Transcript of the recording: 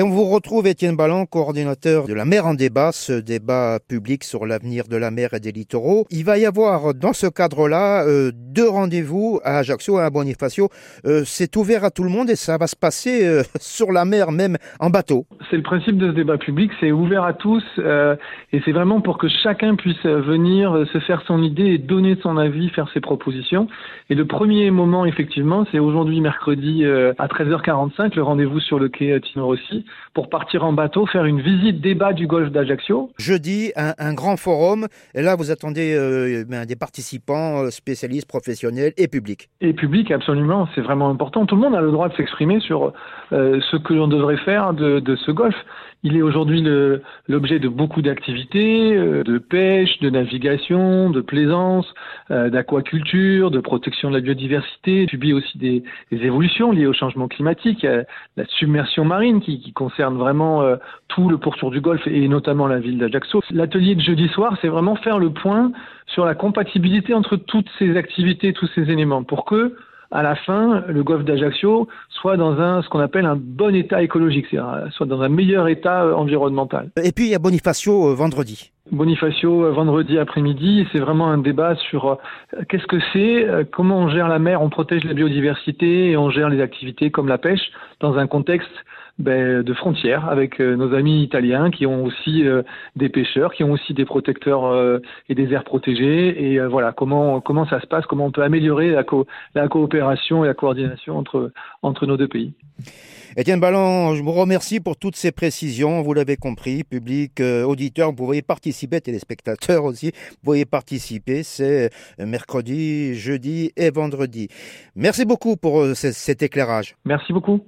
On vous retrouve Étienne Ballon, coordinateur de la mer en débat, ce débat public sur l'avenir de la mer et des littoraux. Il va y avoir dans ce cadre-là euh, deux rendez-vous à Ajaccio et à Bonifacio. Euh, c'est ouvert à tout le monde et ça va se passer euh, sur la mer, même en bateau. C'est le principe de ce débat public, c'est ouvert à tous et c'est vraiment pour que chacun puisse venir se faire son idée et donner son avis, faire ses propositions. Et le premier moment, effectivement, c'est aujourd'hui mercredi à 13h45, le rendez-vous sur le quai Tino Rossi pour partir en bateau, faire une visite débat du golfe d'Ajaccio. Jeudi, un, un, grand forum, et là vous attendez euh, ben, des participants euh, spécialistes, professionnels et publics. Et publics, absolument, c'est vraiment important. Tout le monde a le droit de s'exprimer sur euh, ce que l'on devrait faire de, de ce golfe. Il est aujourd'hui l'objet de beaucoup d'activités, euh, de pêche, de navigation, de plaisance, d'aquaculture, de protection de la biodiversité. Il subit aussi des, des, évolutions liées au changement climatique, la submersion marine qui, qui concerne vraiment euh, tout le pourtour du Golfe et notamment la ville d'Ajaccio. L'atelier de jeudi soir, c'est vraiment faire le point sur la compatibilité entre toutes ces activités, tous ces éléments, pour que à la fin, le golfe d'Ajaccio soit dans un, ce qu'on appelle un bon état écologique, c'est-à-dire soit dans un meilleur état euh, environnemental. Et puis il y a Bonifacio euh, vendredi. Bonifacio euh, vendredi après-midi, c'est vraiment un débat sur qu'est-ce que c'est, comment on gère la mer, on protège la biodiversité et on gère les activités comme la pêche dans un contexte ben, de frontières avec euh, nos amis italiens qui ont aussi euh, des pêcheurs, qui ont aussi des protecteurs euh, et des aires protégées. Et voilà comment comment ça se passe, comment on peut améliorer la, la coopération et la coordination entre entre nos deux pays. Étienne Ballon, je vous remercie pour toutes ces précisions. Vous l'avez compris, public, auditeur, vous pouvez participer, téléspectateurs aussi, vous pouvez participer. C'est mercredi, jeudi et vendredi. Merci beaucoup pour cet éclairage. Merci beaucoup.